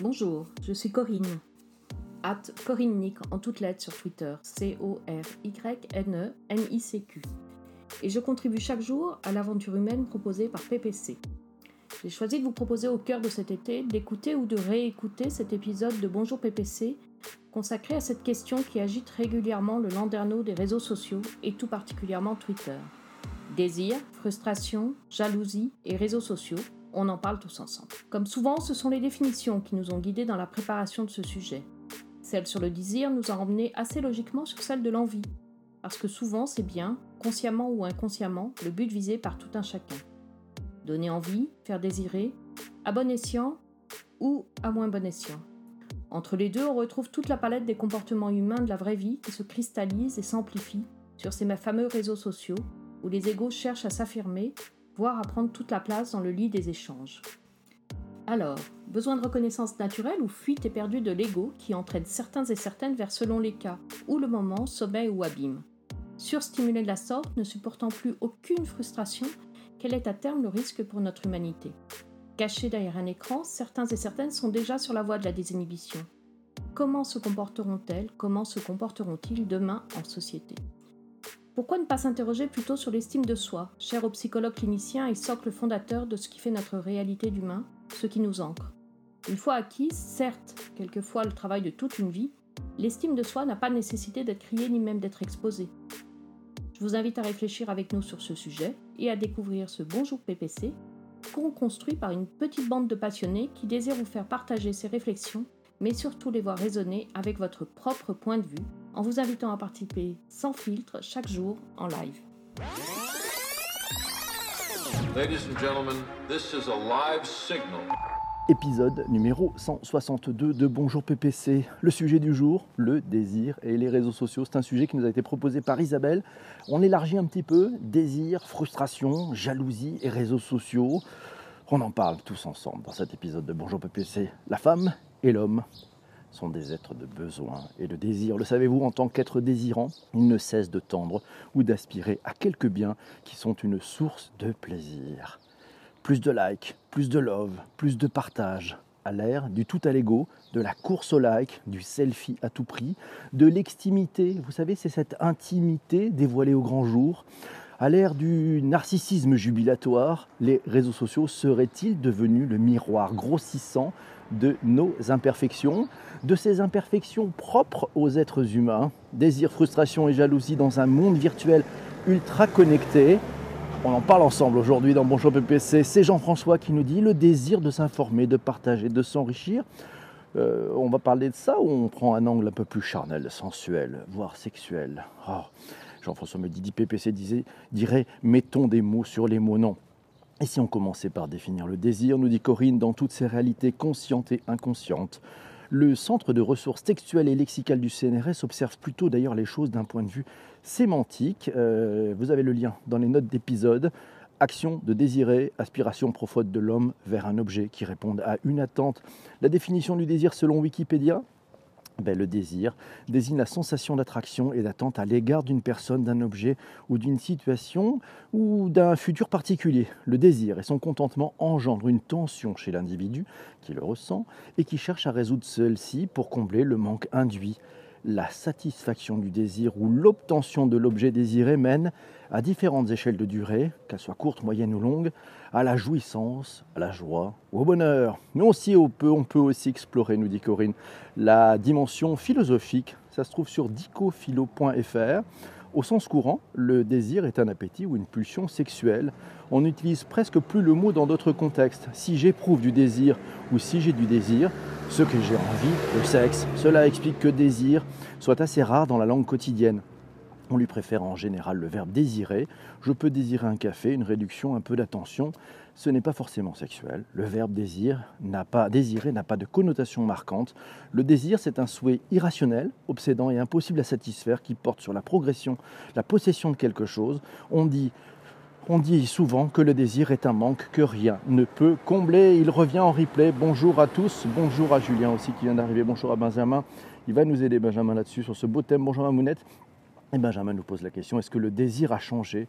Bonjour, je suis Corinne. At Corinne Nick en toutes lettres sur Twitter. C-O-R-Y-N-E-N-I-C-Q. Et je contribue chaque jour à l'aventure humaine proposée par PPC. J'ai choisi de vous proposer au cœur de cet été d'écouter ou de réécouter cet épisode de Bonjour PPC consacré à cette question qui agite régulièrement le landerneau des réseaux sociaux et tout particulièrement Twitter. Désir, frustration, jalousie et réseaux sociaux, on en parle tous ensemble. Comme souvent, ce sont les définitions qui nous ont guidés dans la préparation de ce sujet. Celle sur le désir nous a emmenés assez logiquement sur celle de l'envie, parce que souvent c'est bien, consciemment ou inconsciemment, le but visé par tout un chacun. Donner envie, faire désirer, à bon escient ou à moins bon escient. Entre les deux, on retrouve toute la palette des comportements humains de la vraie vie qui se cristallise et s'amplifie sur ces fameux réseaux sociaux où les égaux cherchent à s'affirmer, voire à prendre toute la place dans le lit des échanges. Alors, besoin de reconnaissance naturelle ou fuite éperdue de l'ego qui entraîne certains et certaines vers selon les cas, ou le moment, sommeil ou abîme. Surstimulé de la sorte, ne supportant plus aucune frustration, quel est à terme le risque pour notre humanité? Cachés derrière un écran, certains et certaines sont déjà sur la voie de la désinhibition. Comment se comporteront-elles? Comment se comporteront-ils demain en société? Pourquoi ne pas s'interroger plutôt sur l'estime de soi, cher au psychologue clinicien et socle fondateur de ce qui fait notre réalité d'humain, ce qui nous ancre Une fois acquise, certes, quelquefois le travail de toute une vie, l'estime de soi n'a pas nécessité d'être criée ni même d'être exposée. Je vous invite à réfléchir avec nous sur ce sujet et à découvrir ce Bonjour PPC, construit par une petite bande de passionnés qui désirent vous faire partager ces réflexions, mais surtout les voir résonner avec votre propre point de vue en vous invitant à participer sans filtre chaque jour en live. Ladies and gentlemen, this is a live signal. Épisode numéro 162 de Bonjour PPC. Le sujet du jour, le désir et les réseaux sociaux. C'est un sujet qui nous a été proposé par Isabelle. On élargit un petit peu. Désir, frustration, jalousie et réseaux sociaux. On en parle tous ensemble dans cet épisode de Bonjour PPC. La femme et l'homme sont des êtres de besoin et de désir. Le savez-vous, en tant qu'être désirant, ils ne cessent de tendre ou d'aspirer à quelques biens qui sont une source de plaisir. Plus de likes, plus de love, plus de partage, à l'ère du tout à l'ego, de la course au like, du selfie à tout prix, de l'extimité. Vous savez, c'est cette intimité dévoilée au grand jour. À l'ère du narcissisme jubilatoire, les réseaux sociaux seraient-ils devenus le miroir grossissant de nos imperfections, de ces imperfections propres aux êtres humains, désir, frustration et jalousie dans un monde virtuel ultra connecté. On en parle ensemble aujourd'hui dans Bonjour PPC. C'est Jean-François qui nous dit le désir de s'informer, de partager, de s'enrichir. Euh, on va parler de ça ou on prend un angle un peu plus charnel, sensuel, voire sexuel oh, Jean-François me dit, PPC disait, dirait mettons des mots sur les mots. Non, et si on commençait par définir le désir, nous dit Corinne, dans toutes ses réalités conscientes et inconscientes, le Centre de ressources textuelles et lexicales du CNRS observe plutôt d'ailleurs les choses d'un point de vue sémantique. Euh, vous avez le lien dans les notes d'épisode. Action de désirer, aspiration profonde de l'homme vers un objet qui réponde à une attente. La définition du désir selon Wikipédia, ben, le désir désigne la sensation d'attraction et d'attente à l'égard d'une personne, d'un objet ou d'une situation ou d'un futur particulier. Le désir et son contentement engendrent une tension chez l'individu qui le ressent et qui cherche à résoudre celle-ci pour combler le manque induit. La satisfaction du désir ou l'obtention de l'objet désiré mène à différentes échelles de durée, qu'elles soient courtes, moyennes ou longues, à la jouissance, à la joie ou au bonheur. Mais aussi on peut, on peut aussi explorer, nous dit Corinne, la dimension philosophique. Ça se trouve sur dicophilo.fr. Au sens courant, le désir est un appétit ou une pulsion sexuelle. On n'utilise presque plus le mot dans d'autres contextes. Si j'éprouve du désir ou si j'ai du désir, ce que j'ai envie, le sexe, cela explique que désir soit assez rare dans la langue quotidienne. On lui préfère en général le verbe désirer. Je peux désirer un café, une réduction, un peu d'attention. Ce n'est pas forcément sexuel. Le verbe désir n'a pas désirer n'a pas de connotation marquante. Le désir, c'est un souhait irrationnel, obsédant et impossible à satisfaire qui porte sur la progression, la possession de quelque chose. On dit on dit souvent que le désir est un manque que rien ne peut combler. Il revient en replay. Bonjour à tous. Bonjour à Julien aussi qui vient d'arriver. Bonjour à Benjamin. Il va nous aider, Benjamin, là-dessus, sur ce beau thème. Bonjour à Mounette. Et Benjamin nous pose la question, est-ce que le désir a changé?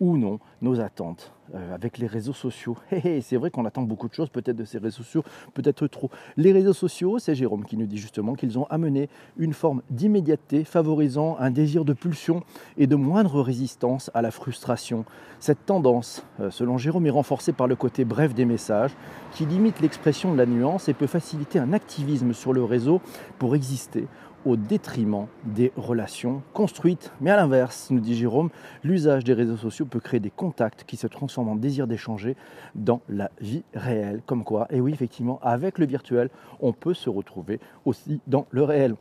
Ou non nos attentes euh, avec les réseaux sociaux. c'est vrai qu'on attend beaucoup de choses peut-être de ces réseaux sociaux, peut-être trop. Les réseaux sociaux, c'est Jérôme qui nous dit justement qu'ils ont amené une forme d'immédiateté favorisant un désir de pulsion et de moindre résistance à la frustration. Cette tendance, euh, selon Jérôme, est renforcée par le côté bref des messages qui limite l'expression de la nuance et peut faciliter un activisme sur le réseau pour exister au détriment des relations construites. Mais à l'inverse, nous dit Jérôme, l'usage des réseaux sociaux peut créer des contacts qui se transforment en désir d'échanger dans la vie réelle. Comme quoi, et oui, effectivement, avec le virtuel, on peut se retrouver aussi dans le réel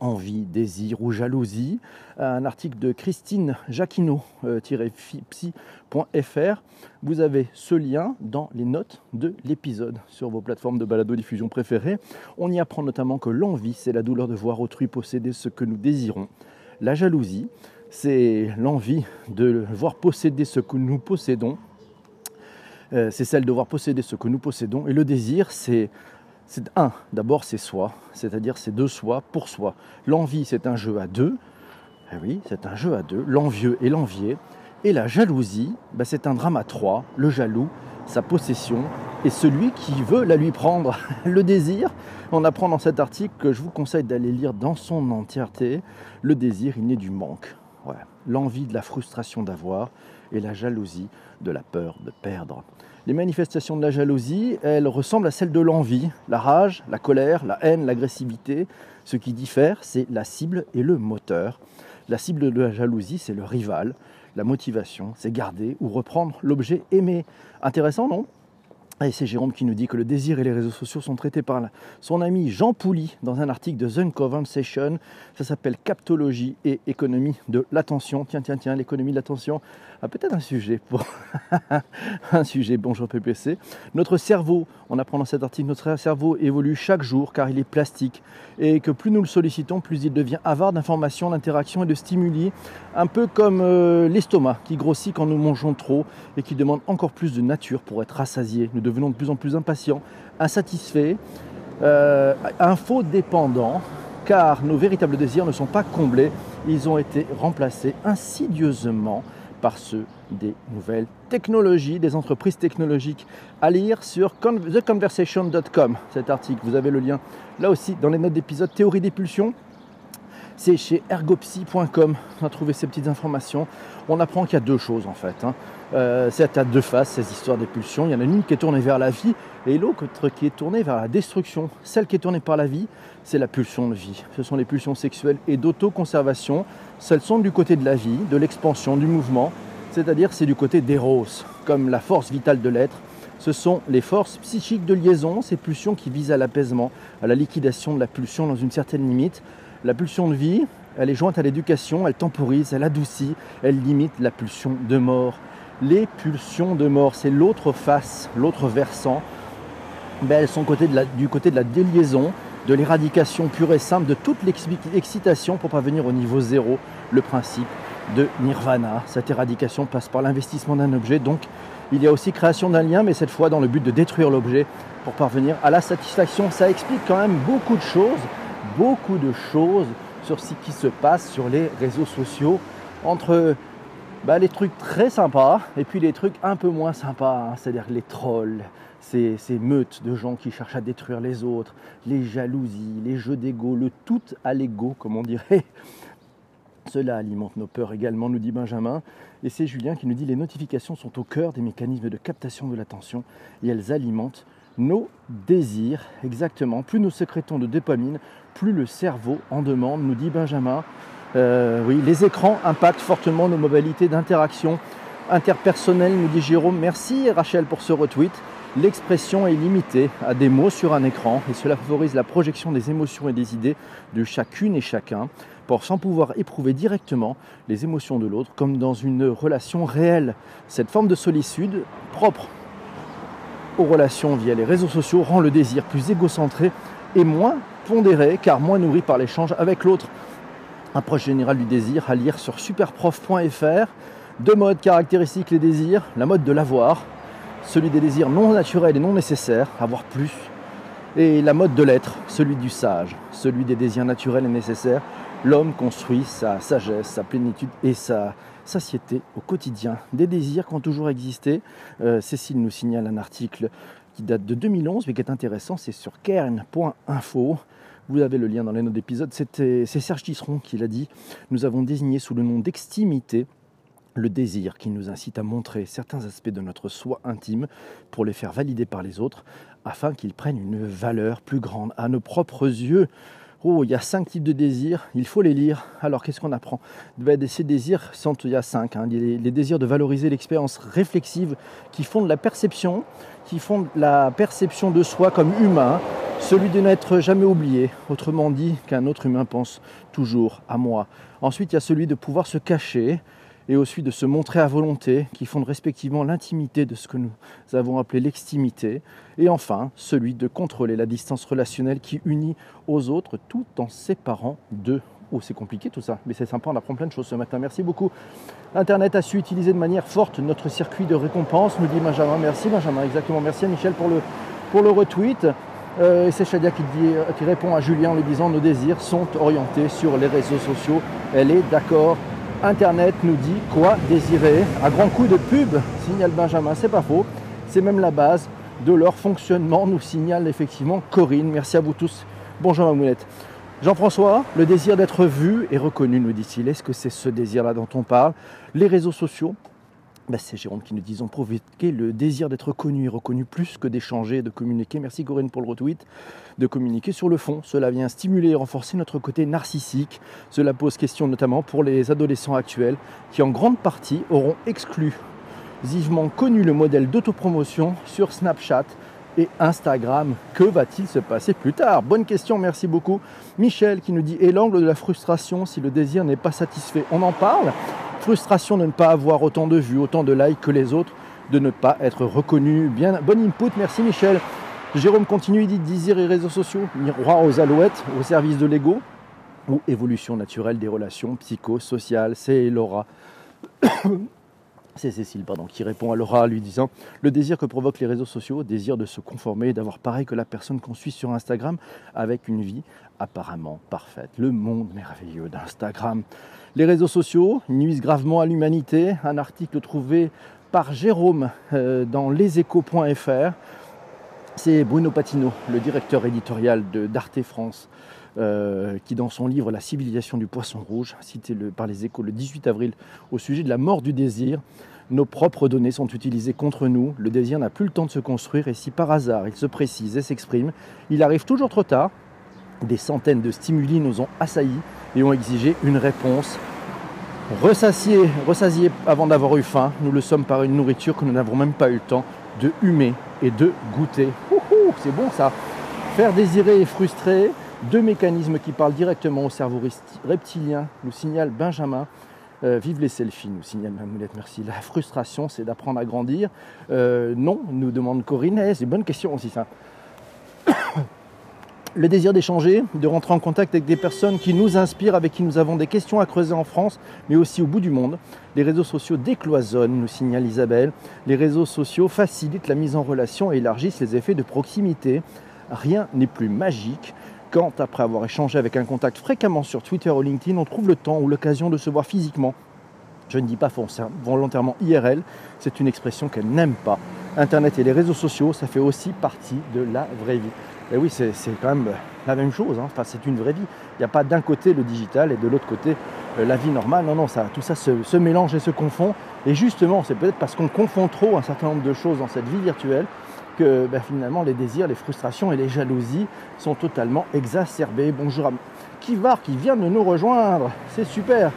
envie, désir ou jalousie. Un article de Christine Jacquino-psy.fr. Vous avez ce lien dans les notes de l'épisode sur vos plateformes de balado-diffusion préférées. On y apprend notamment que l'envie, c'est la douleur de voir autrui posséder ce que nous désirons. La jalousie, c'est l'envie de voir posséder ce que nous possédons. Euh, c'est celle de voir posséder ce que nous possédons. Et le désir, c'est c'est un, d'abord c'est soi, c'est-à-dire c'est de soi pour soi. L'envie c'est un jeu à deux, eh oui, c'est un jeu à deux, l'envieux et l'envié. Et la jalousie, bah, c'est un drame à trois, le jaloux, sa possession, et celui qui veut la lui prendre. le désir, on apprend dans cet article que je vous conseille d'aller lire dans son entièreté, le désir, il naît du manque. L'envie de la frustration d'avoir et la jalousie de la peur de perdre. Les manifestations de la jalousie, elles ressemblent à celles de l'envie, la rage, la colère, la haine, l'agressivité. Ce qui diffère, c'est la cible et le moteur. La cible de la jalousie, c'est le rival. La motivation, c'est garder ou reprendre l'objet aimé. Intéressant, non? Et c'est Jérôme qui nous dit que le désir et les réseaux sociaux sont traités par son ami Jean Pouly dans un article de The Conversation. Ça s'appelle Captologie et économie de l'attention. Tiens, tiens, tiens, l'économie de l'attention a peut-être un sujet pour un sujet. Bonjour PPC. Notre cerveau, on apprend dans cet article, notre cerveau évolue chaque jour car il est plastique et que plus nous le sollicitons, plus il devient avare d'informations, d'interactions et de stimuli, un peu comme euh, l'estomac qui grossit quand nous mangeons trop et qui demande encore plus de nature pour être rassasié. Devenons de plus en plus impatients, insatisfaits, euh, infodépendants, car nos véritables désirs ne sont pas comblés, ils ont été remplacés insidieusement par ceux des nouvelles technologies, des entreprises technologiques. À lire sur theconversation.com, cet article. Vous avez le lien là aussi dans les notes d'épisode Théorie des pulsions. C'est chez ergopsy.com. On a trouvé ces petites informations. On apprend qu'il y a deux choses en fait. Hein. Euh, c'est à deux faces ces histoires des pulsions. Il y en a une qui est tournée vers la vie et l'autre qui est tournée vers la destruction. Celle qui est tournée par la vie, c'est la pulsion de vie. Ce sont les pulsions sexuelles et d'autoconservation. Celles sont du côté de la vie, de l'expansion, du mouvement, c'est-à-dire c'est du côté d'Eros, comme la force vitale de l'être. Ce sont les forces psychiques de liaison, ces pulsions qui visent à l'apaisement, à la liquidation de la pulsion dans une certaine limite. La pulsion de vie, elle est jointe à l'éducation, elle temporise, elle adoucit, elle limite la pulsion de mort. Les pulsions de mort, c'est l'autre face, l'autre versant. Ben, elles sont du côté de la déliaison, de l'éradication pure et simple de toute l'excitation pour parvenir au niveau zéro, le principe de nirvana. Cette éradication passe par l'investissement d'un objet, donc il y a aussi création d'un lien, mais cette fois dans le but de détruire l'objet pour parvenir à la satisfaction. Ça explique quand même beaucoup de choses, beaucoup de choses sur ce qui se passe sur les réseaux sociaux entre bah, les trucs très sympas et puis les trucs un peu moins sympas, hein. c'est-à-dire les trolls, ces, meutes de gens qui cherchent à détruire les autres, les jalousies, les jeux d'ego, le tout à l'ego, comme on dirait. Cela alimente nos peurs également, nous dit Benjamin. Et c'est Julien qui nous dit les notifications sont au cœur des mécanismes de captation de l'attention et elles alimentent nos désirs. Exactement. Plus nous sécrétons de dopamine, plus le cerveau en demande, nous dit Benjamin. Euh, oui, les écrans impactent fortement nos modalités d'interaction interpersonnelle, nous dit Jérôme. Merci Rachel pour ce retweet. L'expression est limitée à des mots sur un écran et cela favorise la projection des émotions et des idées de chacune et chacun, pour sans pouvoir éprouver directement les émotions de l'autre comme dans une relation réelle. Cette forme de solitude propre aux relations via les réseaux sociaux rend le désir plus égocentré et moins pondéré car moins nourri par l'échange avec l'autre. Approche générale du désir à lire sur superprof.fr. Deux modes caractéristiques les désirs. La mode de l'avoir, celui des désirs non naturels et non nécessaires, avoir plus, et la mode de l'être, celui du sage, celui des désirs naturels et nécessaires. L'homme construit sa sagesse, sa plénitude et sa satiété au quotidien. Des désirs qui ont toujours existé. Euh, Cécile nous signale un article qui date de 2011 mais qui est intéressant, c'est sur kern.info. Vous avez le lien dans les notes d'épisode. C'est Serge Tisseron qui l'a dit. Nous avons désigné sous le nom d'extimité le désir qui nous incite à montrer certains aspects de notre soi intime pour les faire valider par les autres afin qu'ils prennent une valeur plus grande à nos propres yeux. Oh, il y a cinq types de désirs, il faut les lire. Alors qu'est-ce qu'on apprend? Ben, Ces désirs sont, il y a cinq. Hein. Les, désirs de valoriser l'expérience réflexive qui font de la perception, qui font de la perception de soi comme humain, celui de n'être jamais oublié, autrement dit qu'un autre humain pense toujours à moi. Ensuite, il y a celui de pouvoir se cacher, et aussi de se montrer à volonté, qui fondent respectivement l'intimité de ce que nous avons appelé l'extimité, et enfin celui de contrôler la distance relationnelle qui unit aux autres tout en séparant d'eux. Oh, c'est compliqué tout ça, mais c'est sympa, on apprend plein de choses ce matin. Merci beaucoup. Internet a su utiliser de manière forte notre circuit de récompense, nous dit Benjamin. Merci Benjamin, exactement. Merci à Michel pour le, pour le retweet. Euh, et c'est Shadia qui, dit, qui répond à Julien en lui disant Nos désirs sont orientés sur les réseaux sociaux. Elle est d'accord Internet nous dit quoi désirer. À grand coup de pub, signale Benjamin, c'est pas faux. C'est même la base de leur fonctionnement, nous signale effectivement Corinne. Merci à vous tous. Bonjour Mamounette. Jean-François, le désir d'être vu et reconnu, nous dit-il. Est-ce que c'est ce désir-là dont on parle? Les réseaux sociaux bah, c'est Jérôme qui nous dit ont provoqué le désir d'être connu et reconnu plus que d'échanger de communiquer. Merci Corinne pour le retweet. De communiquer sur le fond. Cela vient stimuler et renforcer notre côté narcissique. Cela pose question notamment pour les adolescents actuels qui en grande partie auront exclusivement connu le modèle d'autopromotion sur Snapchat et Instagram. Que va-t-il se passer plus tard? Bonne question, merci beaucoup. Michel qui nous dit Et l'angle de la frustration si le désir n'est pas satisfait? On en parle Frustration de ne pas avoir autant de vues, autant de likes que les autres, de ne pas être reconnu. Bien, bon input, merci Michel. Jérôme continue, il dit désir et réseaux sociaux, miroir aux alouettes, au service de l'ego, ou évolution naturelle des relations psychosociales. C'est Laura. C'est Cécile pardon, qui répond à Laura lui disant Le désir que provoquent les réseaux sociaux, désir de se conformer d'avoir pareil que la personne qu'on suit sur Instagram avec une vie apparemment parfaite. Le monde merveilleux d'Instagram. Les réseaux sociaux nuisent gravement à l'humanité. Un article trouvé par Jérôme euh, dans leséchos.fr. C'est Bruno Patino, le directeur éditorial d'Arte France, euh, qui dans son livre La civilisation du poisson rouge, cité par les échos le 18 avril au sujet de la mort du désir, nos propres données sont utilisées contre nous, le désir n'a plus le temps de se construire et si par hasard il se précise et s'exprime, il arrive toujours trop tard. Des centaines de stimuli nous ont assaillis et ont exigé une réponse. Ressassiés, avant d'avoir eu faim, nous le sommes par une nourriture que nous n'avons même pas eu le temps de humer et de goûter. C'est bon ça Faire désirer et frustrer, deux mécanismes qui parlent directement au cerveau reptilien, nous signale Benjamin. Euh, vive les selfies, nous signale Mamoulette, merci. La frustration, c'est d'apprendre à grandir. Euh, non, nous demande Corinne. Eh, c'est une bonne question aussi ça le désir d'échanger, de rentrer en contact avec des personnes qui nous inspirent, avec qui nous avons des questions à creuser en France, mais aussi au bout du monde. Les réseaux sociaux décloisonnent, nous signale Isabelle. Les réseaux sociaux facilitent la mise en relation et élargissent les effets de proximité. Rien n'est plus magique quand, après avoir échangé avec un contact fréquemment sur Twitter ou LinkedIn, on trouve le temps ou l'occasion de se voir physiquement. Je ne dis pas volontairement IRL, c'est une expression qu'elle n'aime pas. Internet et les réseaux sociaux, ça fait aussi partie de la vraie vie. Et oui, c'est quand même la même chose. Hein. Enfin, c'est une vraie vie. Il n'y a pas d'un côté le digital et de l'autre côté euh, la vie normale. Non, non, tout ça se, mélange et se confond. Et justement, c'est peut-être parce qu'on confond trop un certain nombre de choses dans cette vie virtuelle que ben, finalement les désirs, les frustrations et les jalousies sont totalement exacerbés. Bonjour à Kivar qui vient de nous rejoindre. C'est super.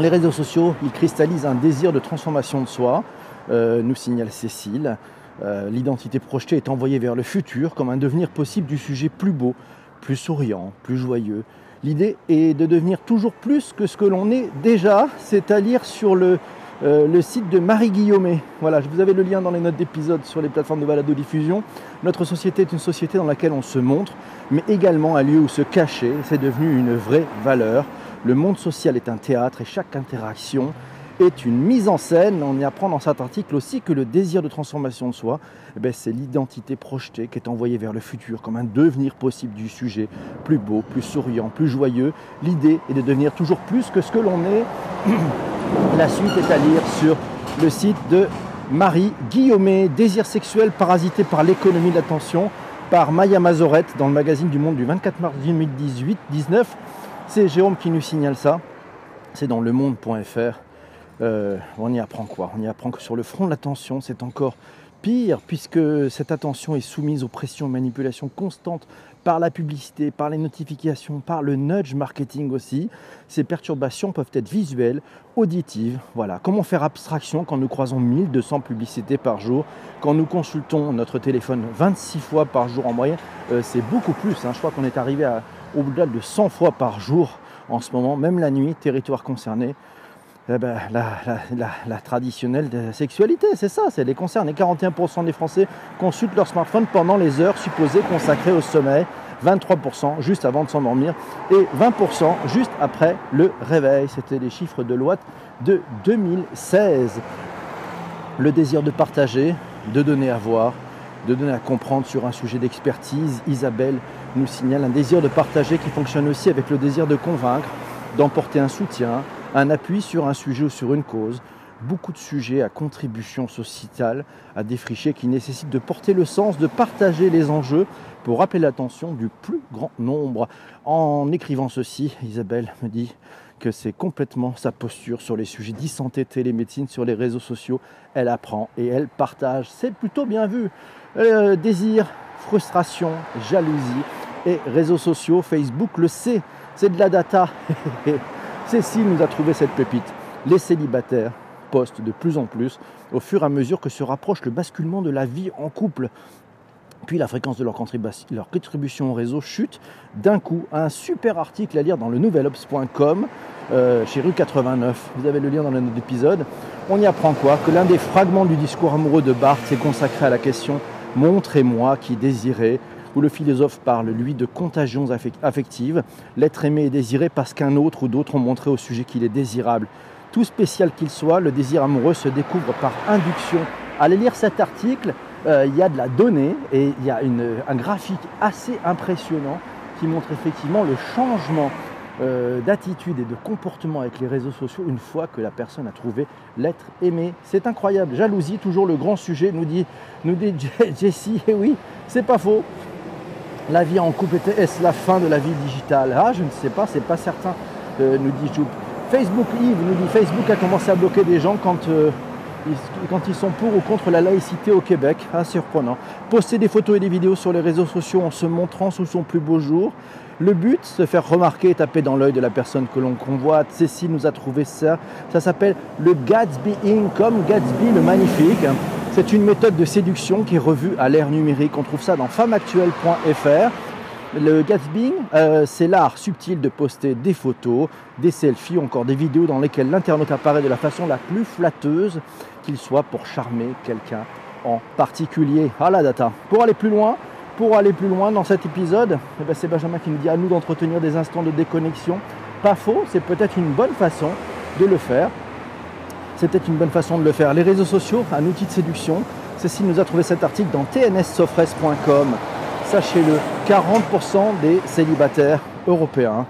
Les réseaux sociaux, ils cristallisent un désir de transformation de soi, euh, nous signale Cécile. Euh, l'identité projetée est envoyée vers le futur comme un devenir possible du sujet plus beau, plus souriant, plus joyeux. L'idée est de devenir toujours plus que ce que l'on est déjà, c'est à lire sur le, euh, le site de Marie Guillaumet. Voilà, je vous avais le lien dans les notes d'épisode sur les plateformes de balado-diffusion. Notre société est une société dans laquelle on se montre, mais également un lieu où se cacher. C'est devenu une vraie valeur. Le monde social est un théâtre et chaque interaction est une mise en scène. On y apprend dans cet article aussi que le désir de transformation de soi, eh ben, c'est l'identité projetée qui est envoyée vers le futur comme un devenir possible du sujet, plus beau, plus souriant, plus joyeux. L'idée est de devenir toujours plus que ce que l'on est. La suite est à lire sur le site de Marie Guillaumet, désir sexuel parasité par l'économie de l'attention, par Maya Mazorette dans le magazine du Monde du 24 mars 2018-19. C'est Jérôme qui nous signale ça. C'est dans le monde.fr. Euh, on y apprend quoi? On y apprend que sur le front de l'attention, c'est encore pire, puisque cette attention est soumise aux pressions et manipulations constantes par la publicité, par les notifications, par le nudge marketing aussi. Ces perturbations peuvent être visuelles, auditives. Voilà. Comment faire abstraction quand nous croisons 1200 publicités par jour? Quand nous consultons notre téléphone 26 fois par jour en moyenne, euh, c'est beaucoup plus. Hein. Je crois qu'on est arrivé au-delà de 100 fois par jour en ce moment, même la nuit, territoire concerné. Eh ben, la, traditionnelle sexualité, c'est ça, c'est les concerts. Et 41% des Français consultent leur smartphone pendant les heures supposées consacrées au sommeil, 23% juste avant de s'endormir et 20% juste après le réveil. C'était les chiffres de loi de 2016. Le désir de partager, de donner à voir, de donner à comprendre sur un sujet d'expertise. Isabelle nous signale un désir de partager qui fonctionne aussi avec le désir de convaincre, d'emporter un soutien, un appui sur un sujet ou sur une cause, beaucoup de sujets à contribution sociétale à défricher qui nécessitent de porter le sens, de partager les enjeux pour rappeler l'attention du plus grand nombre. En écrivant ceci, Isabelle me dit que c'est complètement sa posture sur les sujets d'e-santé, télémédecine, sur les réseaux sociaux. Elle apprend et elle partage. C'est plutôt bien vu. Euh, désir, frustration, jalousie et réseaux sociaux, Facebook le sait. C'est de la data. Cécile nous a trouvé cette pépite. Les célibataires postent de plus en plus au fur et à mesure que se rapproche le basculement de la vie en couple. Puis la fréquence de leur, contribution au réseau chute d'un coup. Un super article à lire dans le nouvelops.com euh, chez rue 89. Vous avez le lien dans le note. On y apprend quoi? Que l'un des fragments du discours amoureux de Barthes est consacré à la question Montrez-moi qui désirait où le philosophe parle, lui, de contagions affectives. L'être aimé est désiré parce qu'un autre ou d'autres ont montré au sujet qu'il est désirable. Tout spécial qu'il soit, le désir amoureux se découvre par induction. Allez lire cet article, euh, il y a de la donnée et il y a un graphique assez impressionnant qui montre effectivement le changement euh, d'attitude et de comportement avec les réseaux sociaux une fois que la personne a trouvé l'être aimé. C'est incroyable. Jalousie, toujours le grand sujet, nous dit, nous dit Jessie. Et oui, c'est pas faux. La vie en couple était est-ce la fin de la vie digitale? Ah, je ne sais pas, c'est pas certain, euh, nous dit Joub. Facebook Yves nous dit Facebook a commencé à bloquer des gens quand, euh, ils, quand ils sont pour ou contre la laïcité au Québec. Ah, surprenant. Poster des photos et des vidéos sur les réseaux sociaux en se montrant sous son plus beau jour. Le but, se faire remarquer et taper dans l'œil de la personne que l'on convoite. Cécile nous a trouvé ça. Ça s'appelle le Gatsbying, comme Gatsby le magnifique. C'est une méthode de séduction qui est revue à l'ère numérique. On trouve ça dans femmeactuelle.fr. Le Gatsby, euh, c'est l'art subtil de poster des photos, des selfies ou encore des vidéos dans lesquelles l'internaute apparaît de la façon la plus flatteuse qu'il soit pour charmer quelqu'un en particulier. Ah la data. Pour aller plus loin, pour aller plus loin dans cet épisode, eh ben, c'est Benjamin qui nous dit à nous d'entretenir des instants de déconnexion. Pas faux, c'est peut-être une bonne façon de le faire. C'était une bonne façon de le faire. Les réseaux sociaux, un outil de séduction. Cécile nous a trouvé cet article dans tnssofres.com. Sachez-le, 40% des célibataires européens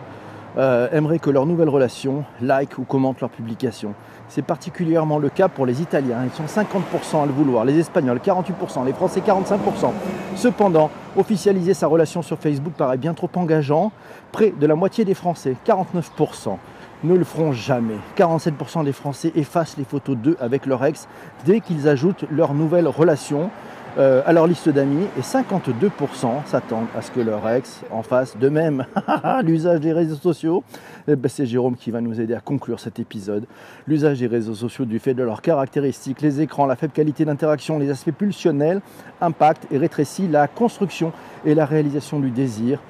euh, aimeraient que leur nouvelle relation like ou commente leur publication. C'est particulièrement le cas pour les Italiens. Ils sont 50% à le vouloir. Les Espagnols, 48%. Les Français, 45%. Cependant, officialiser sa relation sur Facebook paraît bien trop engageant. Près de la moitié des Français, 49% ne le feront jamais. 47% des Français effacent les photos d'eux avec leur ex dès qu'ils ajoutent leur nouvelle relation à leur liste d'amis et 52% s'attendent à ce que leur ex en fasse de même. L'usage des réseaux sociaux, eh ben, c'est Jérôme qui va nous aider à conclure cet épisode. L'usage des réseaux sociaux du fait de leurs caractéristiques, les écrans, la faible qualité d'interaction, les aspects pulsionnels, impacte et rétrécit la construction et la réalisation du désir,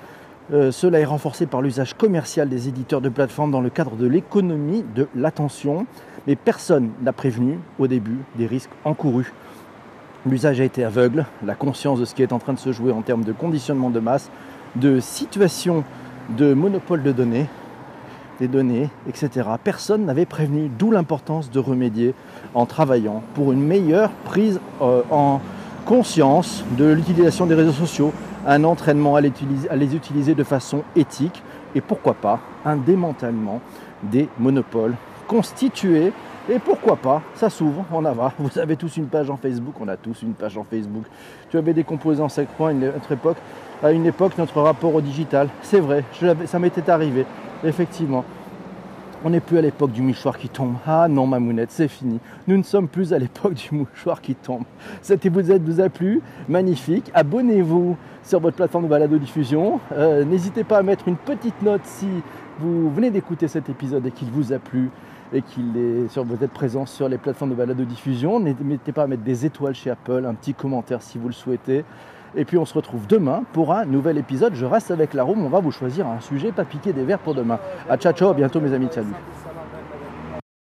euh, cela est renforcé par l'usage commercial des éditeurs de plateformes dans le cadre de l'économie de l'attention, mais personne n'a prévenu au début des risques encourus. L'usage a été aveugle, la conscience de ce qui est en train de se jouer en termes de conditionnement de masse, de situation de monopole de données, des données, etc. Personne n'avait prévenu, d'où l'importance de remédier en travaillant pour une meilleure prise euh, en conscience de l'utilisation des réseaux sociaux, un entraînement à les, utiliser, de façon éthique et pourquoi pas un démantèlement des monopoles constitués et pourquoi pas, ça s'ouvre, on a va. Vous avez tous une page en Facebook, on a tous une page en Facebook. Tu avais décomposé en 5 points à notre époque, à une époque notre rapport au digital. C'est vrai, ça m'était arrivé, effectivement. On n'est plus à l'époque du mouchoir qui tombe. Ah non, ma mounette, c'est fini. Nous ne sommes plus à l'époque du mouchoir qui tombe. Cet épisode vous a plu? Magnifique. Abonnez-vous sur votre plateforme de balado-diffusion. Euh, n'hésitez pas à mettre une petite note si vous venez d'écouter cet épisode et qu'il vous a plu et qu'il est sur vous êtes présent sur les plateformes de balado-diffusion. N'hésitez pas à mettre des étoiles chez Apple, un petit commentaire si vous le souhaitez. Et puis on se retrouve demain pour un nouvel épisode. Je reste avec la room, on va vous choisir un sujet, pas piquer des verres pour demain. A ciao ciao, à bientôt mes amis, salut.